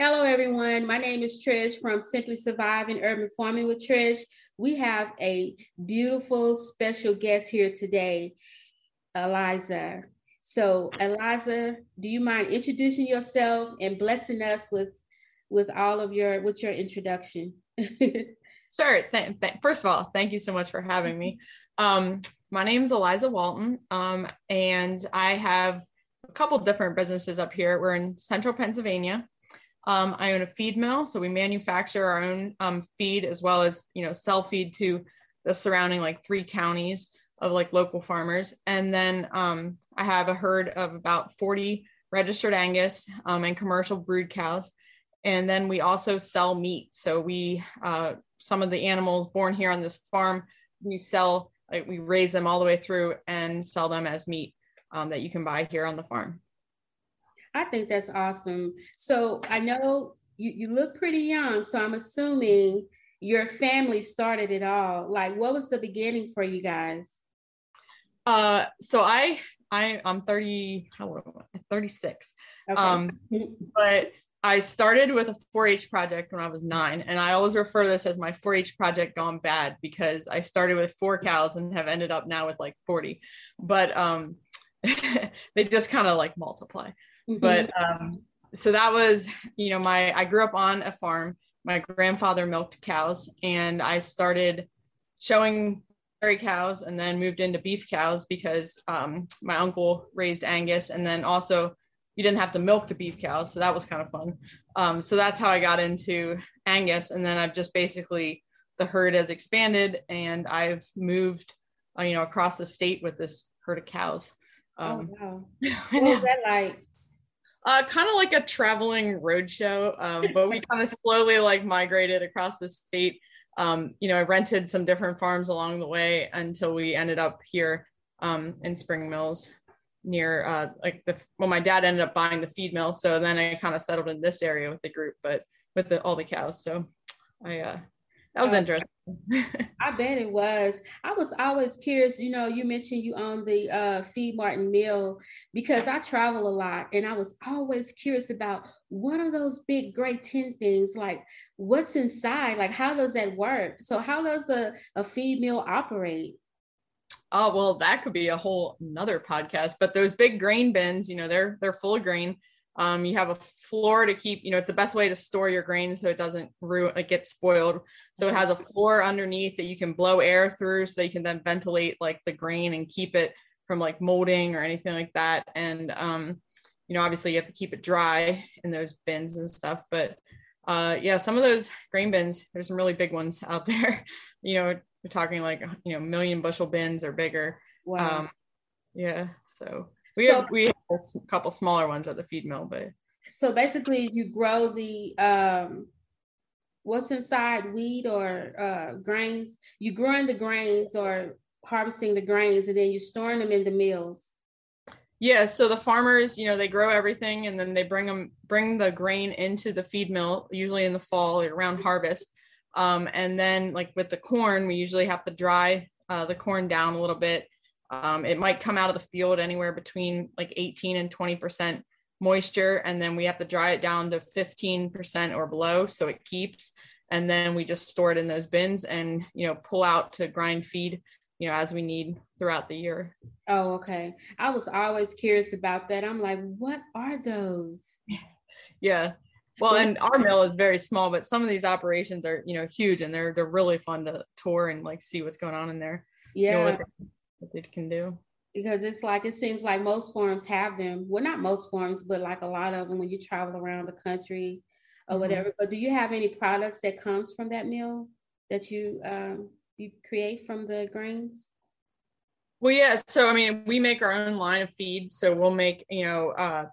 Hello, everyone. My name is Trish from Simply Surviving Urban Farming with Trish. We have a beautiful special guest here today, Eliza. So, Eliza, do you mind introducing yourself and blessing us with with all of your with your introduction? sure. Th- th- first of all, thank you so much for having me. Um, my name is Eliza Walton, um, and I have a couple different businesses up here. We're in central Pennsylvania. Um, I own a feed mill, so we manufacture our own um, feed as well as you know sell feed to the surrounding like three counties of like local farmers. And then um, I have a herd of about 40 registered Angus um, and commercial brood cows. And then we also sell meat. So we uh, some of the animals born here on this farm, we sell like we raise them all the way through and sell them as meat um, that you can buy here on the farm. I think that's awesome. So I know you, you look pretty young, so I'm assuming your family started it all. Like, what was the beginning for you guys? Uh, so I I I'm 30 how old am I? 36. Okay. Um, but I started with a 4-H project when I was nine, and I always refer to this as my 4-H project gone bad because I started with four cows and have ended up now with like 40. But um, they just kind of like multiply. Mm-hmm. But um, so that was, you know, my I grew up on a farm. My grandfather milked cows, and I started showing dairy cows, and then moved into beef cows because um, my uncle raised Angus, and then also you didn't have to milk the beef cows, so that was kind of fun. Um, so that's how I got into Angus, and then I've just basically the herd has expanded, and I've moved, uh, you know, across the state with this herd of cows. Oh, um, oh wow! What was that like? Uh, kind of like a traveling roadshow, um, but we kind of slowly like migrated across the state. Um, you know, I rented some different farms along the way until we ended up here um, in Spring Mills near uh, like the well, my dad ended up buying the feed mill, so then I kind of settled in this area with the group, but with the, all the cows. So I uh, that was uh, interesting. I bet it was. I was always curious. You know, you mentioned you own the uh, Feed Martin Mill because I travel a lot, and I was always curious about what are those big gray tin things like? What's inside? Like, how does that work? So, how does a, a feed mill operate? Oh well, that could be a whole another podcast. But those big grain bins, you know, they're they're full of grain. Um, you have a floor to keep, you know, it's the best way to store your grain so it doesn't ruin, it gets spoiled. So it has a floor underneath that you can blow air through so you can then ventilate like the grain and keep it from like molding or anything like that. And, um, you know, obviously you have to keep it dry in those bins and stuff. But uh, yeah, some of those grain bins, there's some really big ones out there. you know, we're talking like, you know, million bushel bins or bigger. Wow. Um, yeah. So we so, have we have a couple smaller ones at the feed mill, but so basically you grow the um what's inside wheat or uh grains. You growing the grains or harvesting the grains and then you're storing them in the mills. Yeah, so the farmers, you know, they grow everything and then they bring them bring the grain into the feed mill, usually in the fall around harvest. Um, and then like with the corn, we usually have to dry uh, the corn down a little bit um, it might come out of the field anywhere between like 18 and 20% moisture, and then we have to dry it down to 15% or below so it keeps. And then we just store it in those bins and you know pull out to grind feed, you know, as we need throughout the year. Oh, okay. I was always curious about that. I'm like, what are those? Yeah. Well, and our mill is very small, but some of these operations are, you know, huge and they're they're really fun to tour and like see what's going on in there. Yeah. You know, it can do. Because it's like it seems like most farms have them. Well not most farms but like a lot of them when you travel around the country or mm-hmm. whatever. But do you have any products that comes from that meal that you um, you create from the grains? Well yeah so i mean we make our own line of feed. So we'll make you know uh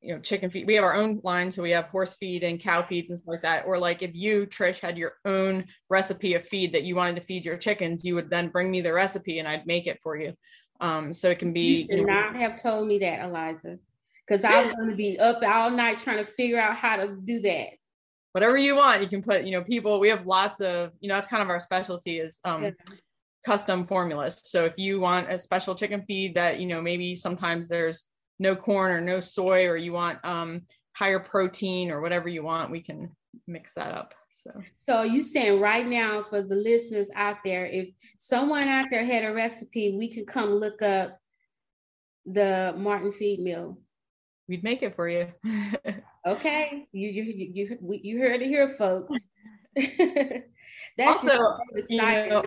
you know chicken feed we have our own line so we have horse feed and cow feed and stuff like that. Or like if you trish had your own recipe of feed that you wanted to feed your chickens you would then bring me the recipe and i'd make it for you. Um so it can be you should you know, not have told me that eliza because i was going to be up all night trying to figure out how to do that. Whatever you want you can put you know people we have lots of you know that's kind of our specialty is um yeah. custom formulas. So if you want a special chicken feed that you know maybe sometimes there's no corn or no soy or you want um higher protein or whatever you want, we can mix that up. So, so you saying right now for the listeners out there, if someone out there had a recipe, we could come look up the Martin feed mill. We'd make it for you. okay, you you you you, you heard it here, folks. That's also you know,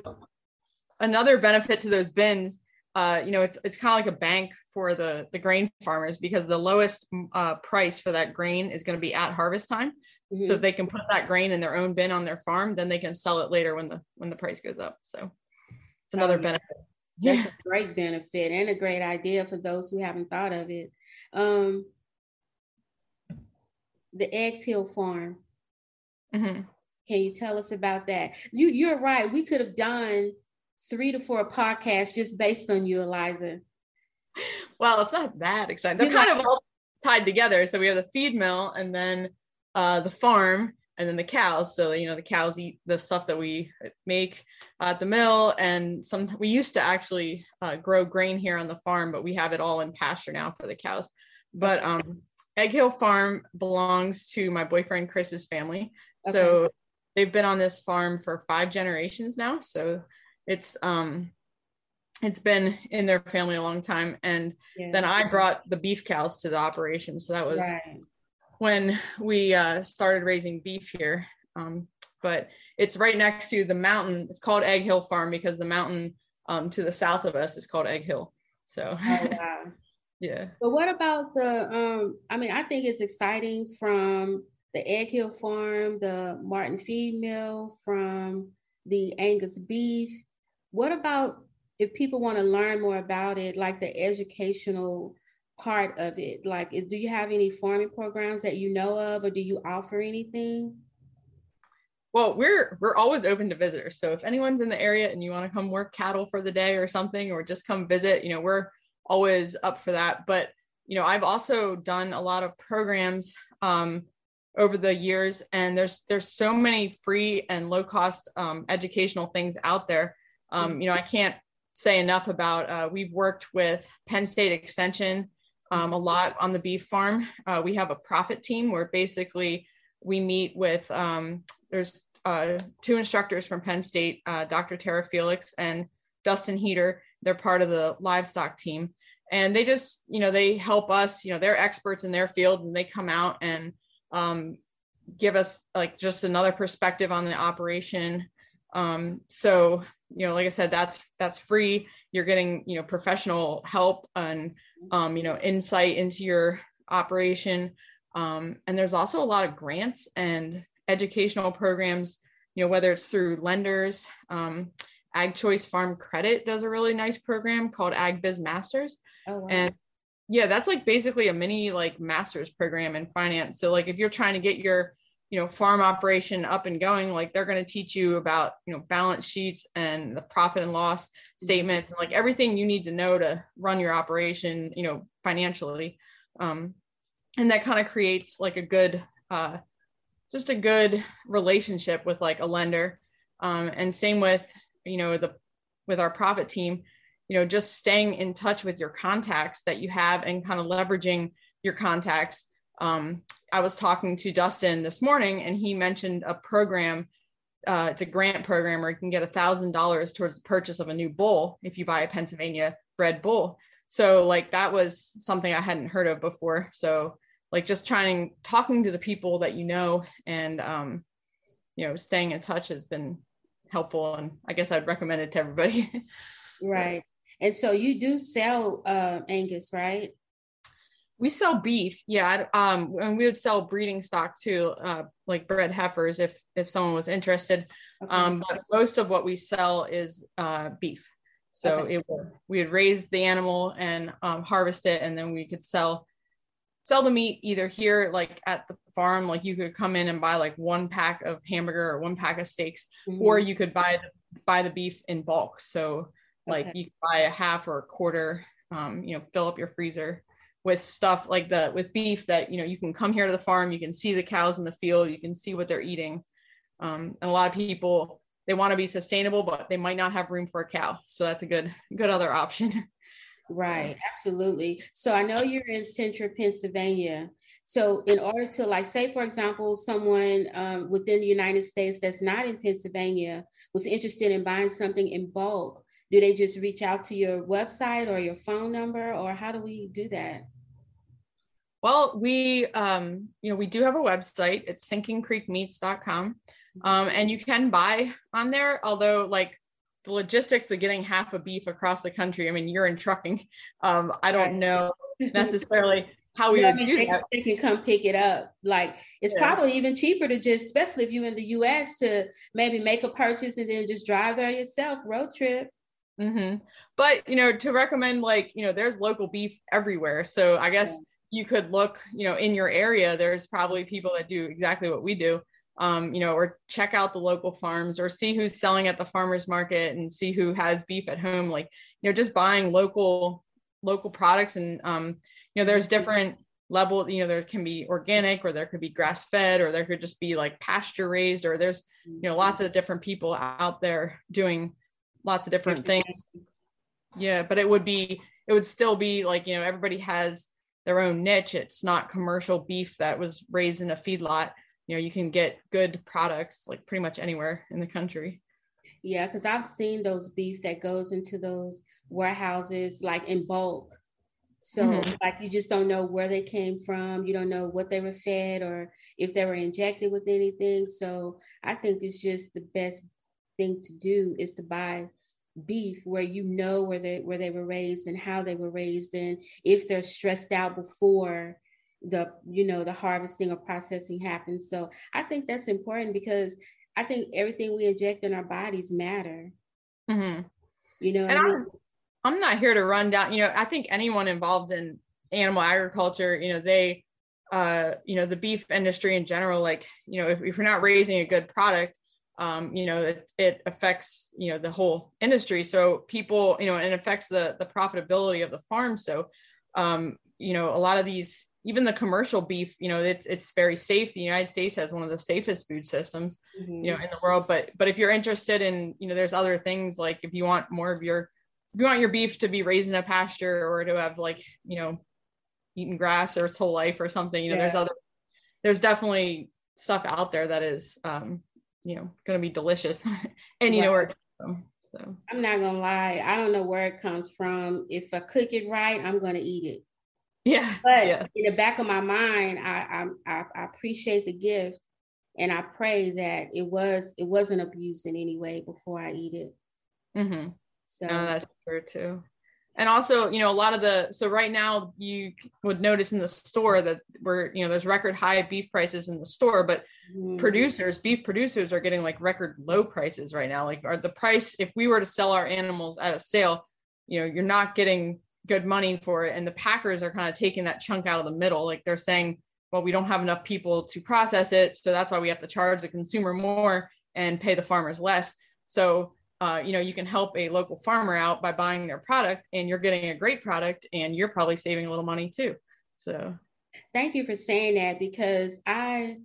another benefit to those bins. Uh, you know, it's it's kind of like a bank for the the grain farmers because the lowest uh, price for that grain is going to be at harvest time. Mm-hmm. So if they can put that grain in their own bin on their farm, then they can sell it later when the when the price goes up. So it's another oh, benefit. That's a great benefit and a great idea for those who haven't thought of it. Um, the Eggs Hill Farm. Mm-hmm. Can you tell us about that? You you're right. We could have done three to four podcasts just based on you, Eliza. Well, it's not that exciting. They're kind of all tied together. So we have the feed mill and then uh, the farm and then the cows. So you know the cows eat the stuff that we make at the mill, and some we used to actually uh, grow grain here on the farm, but we have it all in pasture now for the cows. But um, Egg Hill Farm belongs to my boyfriend Chris's family. Okay. So they've been on this farm for five generations now. So it's um it's been in their family a long time. And yeah. then I brought the beef cows to the operation. So that was right. when we uh, started raising beef here. Um, but it's right next to the mountain. It's called Egg Hill Farm because the mountain um, to the south of us is called Egg Hill. So oh, wow. yeah. But what about the um I mean I think it's exciting from the Egg Hill Farm, the Martin Feed Mill, from the Angus beef. What about if people want to learn more about it, like the educational part of it? Like, is, do you have any farming programs that you know of, or do you offer anything? Well, we're we're always open to visitors. So if anyone's in the area and you want to come work cattle for the day or something, or just come visit, you know, we're always up for that. But you know, I've also done a lot of programs um, over the years, and there's there's so many free and low cost um, educational things out there. Um, you know, I can't say enough about. Uh, we've worked with Penn State Extension um, a lot on the beef farm. Uh, we have a profit team where basically we meet with. Um, there's uh, two instructors from Penn State, uh, Dr. Tara Felix and Dustin Heater. They're part of the livestock team, and they just, you know, they help us. You know, they're experts in their field, and they come out and um, give us like just another perspective on the operation. Um, so you know, like I said, that's that's free. You're getting you know professional help and um, you know insight into your operation. Um, and there's also a lot of grants and educational programs. You know, whether it's through lenders. Um, Ag Choice Farm Credit does a really nice program called Ag Biz Masters. Oh, wow. And yeah that's like basically a mini like master's program in finance so like if you're trying to get your you know farm operation up and going like they're going to teach you about you know balance sheets and the profit and loss statements and like everything you need to know to run your operation you know financially. Um, and that kind of creates like a good uh, just a good relationship with like a lender. Um, and same with you know the with our profit team you know just staying in touch with your contacts that you have and kind of leveraging your contacts. Um, i was talking to dustin this morning and he mentioned a program uh, it's a grant program where you can get a thousand dollars towards the purchase of a new bull if you buy a pennsylvania bred bull. So like that was something i hadn't heard of before. So like just trying talking to the people that you know and um, you know staying in touch has been helpful and i guess i'd recommend it to everybody. Right. And so you do sell uh, Angus, right? We sell beef, yeah. Um, and we would sell breeding stock too, uh, like bred heifers, if if someone was interested. Okay. Um, but most of what we sell is uh, beef. So okay. it would, we would raise the animal and um, harvest it, and then we could sell sell the meat either here, like at the farm, like you could come in and buy like one pack of hamburger or one pack of steaks, mm-hmm. or you could buy the buy the beef in bulk. So like okay. you buy a half or a quarter, um, you know, fill up your freezer with stuff like the with beef that you know you can come here to the farm, you can see the cows in the field, you can see what they're eating. Um, and a lot of people they want to be sustainable, but they might not have room for a cow, so that's a good good other option. Right, absolutely. So I know you're in central Pennsylvania. So, in order to, like, say, for example, someone um, within the United States that's not in Pennsylvania was interested in buying something in bulk, do they just reach out to your website or your phone number, or how do we do that? Well, we, um, you know, we do have a website. It's sinkingcreekmeats.com. Um, and you can buy on there, although like the logistics of getting half a beef across the country. I mean, you're in trucking. Um, I don't know necessarily how we would do they, that. They can come pick it up. Like it's yeah. probably even cheaper to just, especially if you're in the U.S., to maybe make a purchase and then just drive there yourself, road trip. Mm-hmm. But you know, to recommend like you know, there's local beef everywhere. So I guess yeah. you could look, you know, in your area. There's probably people that do exactly what we do um, you know, or check out the local farms or see who's selling at the farmers market and see who has beef at home. Like, you know, just buying local local products and um, you know, there's different level, you know, there can be organic or there could be grass fed or there could just be like pasture raised or there's, you know, lots of different people out there doing lots of different things. Yeah, but it would be it would still be like, you know, everybody has their own niche. It's not commercial beef that was raised in a feedlot you know you can get good products like pretty much anywhere in the country yeah because i've seen those beef that goes into those warehouses like in bulk so mm-hmm. like you just don't know where they came from you don't know what they were fed or if they were injected with anything so i think it's just the best thing to do is to buy beef where you know where they where they were raised and how they were raised and if they're stressed out before the you know the harvesting or processing happens. So i think that's important because i think everything we inject in our bodies matter. Mm-hmm. you know and I am I'm not here to run down you know i think anyone involved in animal agriculture you know they uh you know the beef industry in general like you know if, if you're not raising a good product um, you know, it, it affects, you know, the whole industry. So people, you know, and it affects the, the profitability of the farm. So, um, you know, a lot of these even the commercial beef, you know, it's it's very safe. The United States has one of the safest food systems, mm-hmm. you know, in the world. But but if you're interested in, you know, there's other things like if you want more of your if you want your beef to be raised in a pasture or to have like, you know, eaten grass or its whole life or something, you know, yeah. there's other there's definitely stuff out there that is um, you know, gonna be delicious. and you know where it comes from so I'm not gonna lie, I don't know where it comes from. If I cook it right, I'm gonna eat it. Yeah. But yeah. in the back of my mind, I, I I appreciate the gift, and I pray that it was it wasn't abused in any way before I eat it. Mm-hmm. So no, that's true too. And also, you know, a lot of the so right now you would notice in the store that we're you know there's record high beef prices in the store, but mm-hmm. producers, beef producers, are getting like record low prices right now. Like, are the price if we were to sell our animals at a sale, you know, you're not getting good money for it. And the Packers are kind of taking that chunk out of the middle. Like they're saying, well, we don't have enough people to process it. So that's why we have to charge the consumer more and pay the farmers less. So, uh, you know, you can help a local farmer out by buying their product and you're getting a great product and you're probably saving a little money too. So, thank you for saying that because I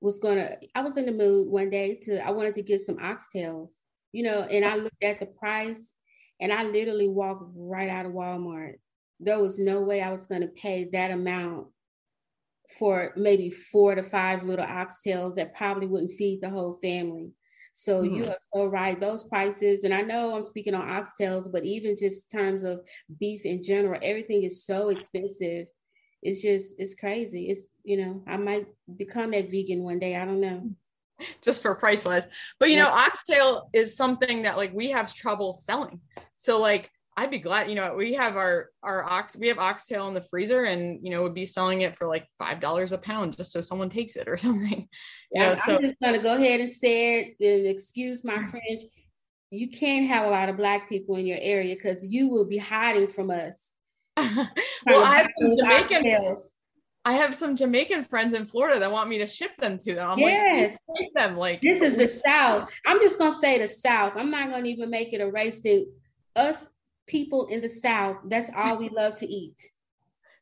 was gonna, I was in the mood one day to, I wanted to get some oxtails, you know, and I looked at the price and I literally walked right out of Walmart. There was no way I was to pay that amount for maybe four to five little oxtails that probably wouldn't feed the whole family. So mm-hmm. you are so right. Those prices, and I know I'm speaking on oxtails, but even just terms of beef in general, everything is so expensive. It's just it's crazy. It's you know I might become that vegan one day. I don't know just for price wise. But you know, oxtail is something that like we have trouble selling. So like I'd be glad, you know, we have our our ox we have oxtail in the freezer and you know would be selling it for like five dollars a pound just so someone takes it or something. You yeah, know, I'm just gonna go ahead and say it and excuse my French. You can't have a lot of black people in your area because you will be hiding from us. well, I have some Jamaican oxtails. I have some Jamaican friends in Florida that want me to ship them to them. I'm yes. like, them like this is the South. I'm just gonna say the South. I'm not gonna even make it a race to us people in the South. That's all we love to eat.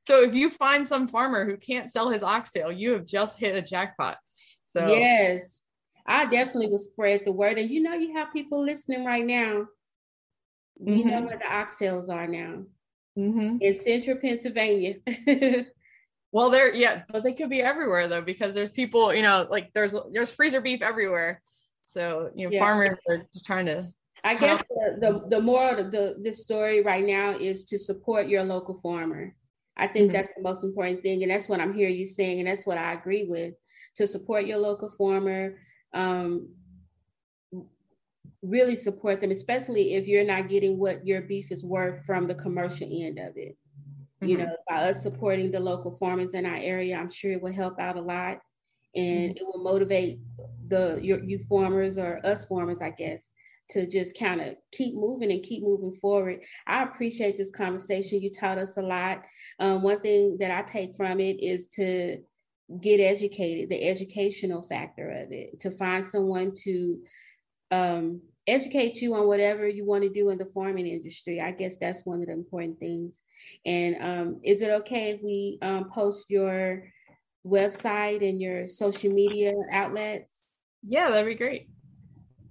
So if you find some farmer who can't sell his oxtail, you have just hit a jackpot. So yes, I definitely will spread the word. And you know, you have people listening right now. You mm-hmm. know where the oxtails are now. Mm-hmm. In central Pennsylvania. Well, they're yeah, but they could be everywhere though, because there's people, you know, like there's there's freezer beef everywhere. So you know, yeah. farmers are just trying to. I guess the, the the moral of the this story right now is to support your local farmer. I think mm-hmm. that's the most important thing, and that's what I'm hearing you saying, and that's what I agree with. To support your local farmer, um, really support them, especially if you're not getting what your beef is worth from the commercial end of it. Mm-hmm. You know, by us supporting the local farmers in our area, I'm sure it will help out a lot and mm-hmm. it will motivate the your you farmers or us farmers, I guess, to just kind of keep moving and keep moving forward. I appreciate this conversation. You taught us a lot. Um, one thing that I take from it is to get educated, the educational factor of it, to find someone to um, educate you on whatever you want to do in the farming industry. I guess that's one of the important things. And um, is it okay if we um, post your website and your social media outlets? Yeah, that'd be great.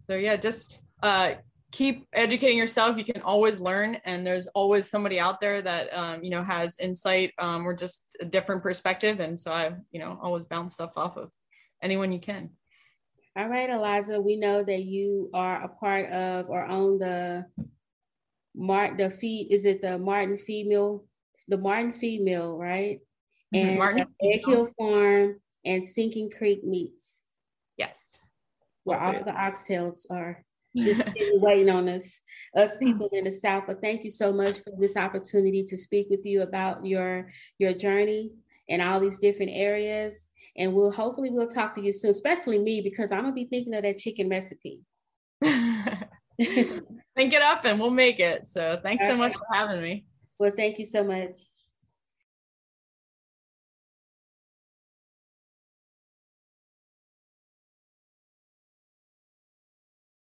So yeah, just uh, keep educating yourself. You can always learn, and there's always somebody out there that um, you know has insight um, or just a different perspective. And so I, you know, always bounce stuff off of anyone you can. All right, Eliza, we know that you are a part of or own the Mart the feed is it the Martin feed mill the Martin feed mill, right? Mm-hmm. And Martin Egg Hill Farm and Sinking Creek Meats. Yes. Where all the oxtails are just waiting on us, us people in the South. But thank you so much for this opportunity to speak with you about your your journey in all these different areas and we'll hopefully we'll talk to you soon, especially me because I'm gonna be thinking of that chicken recipe. Think it up and we'll make it. So thanks so much for having me. Well, thank you so much.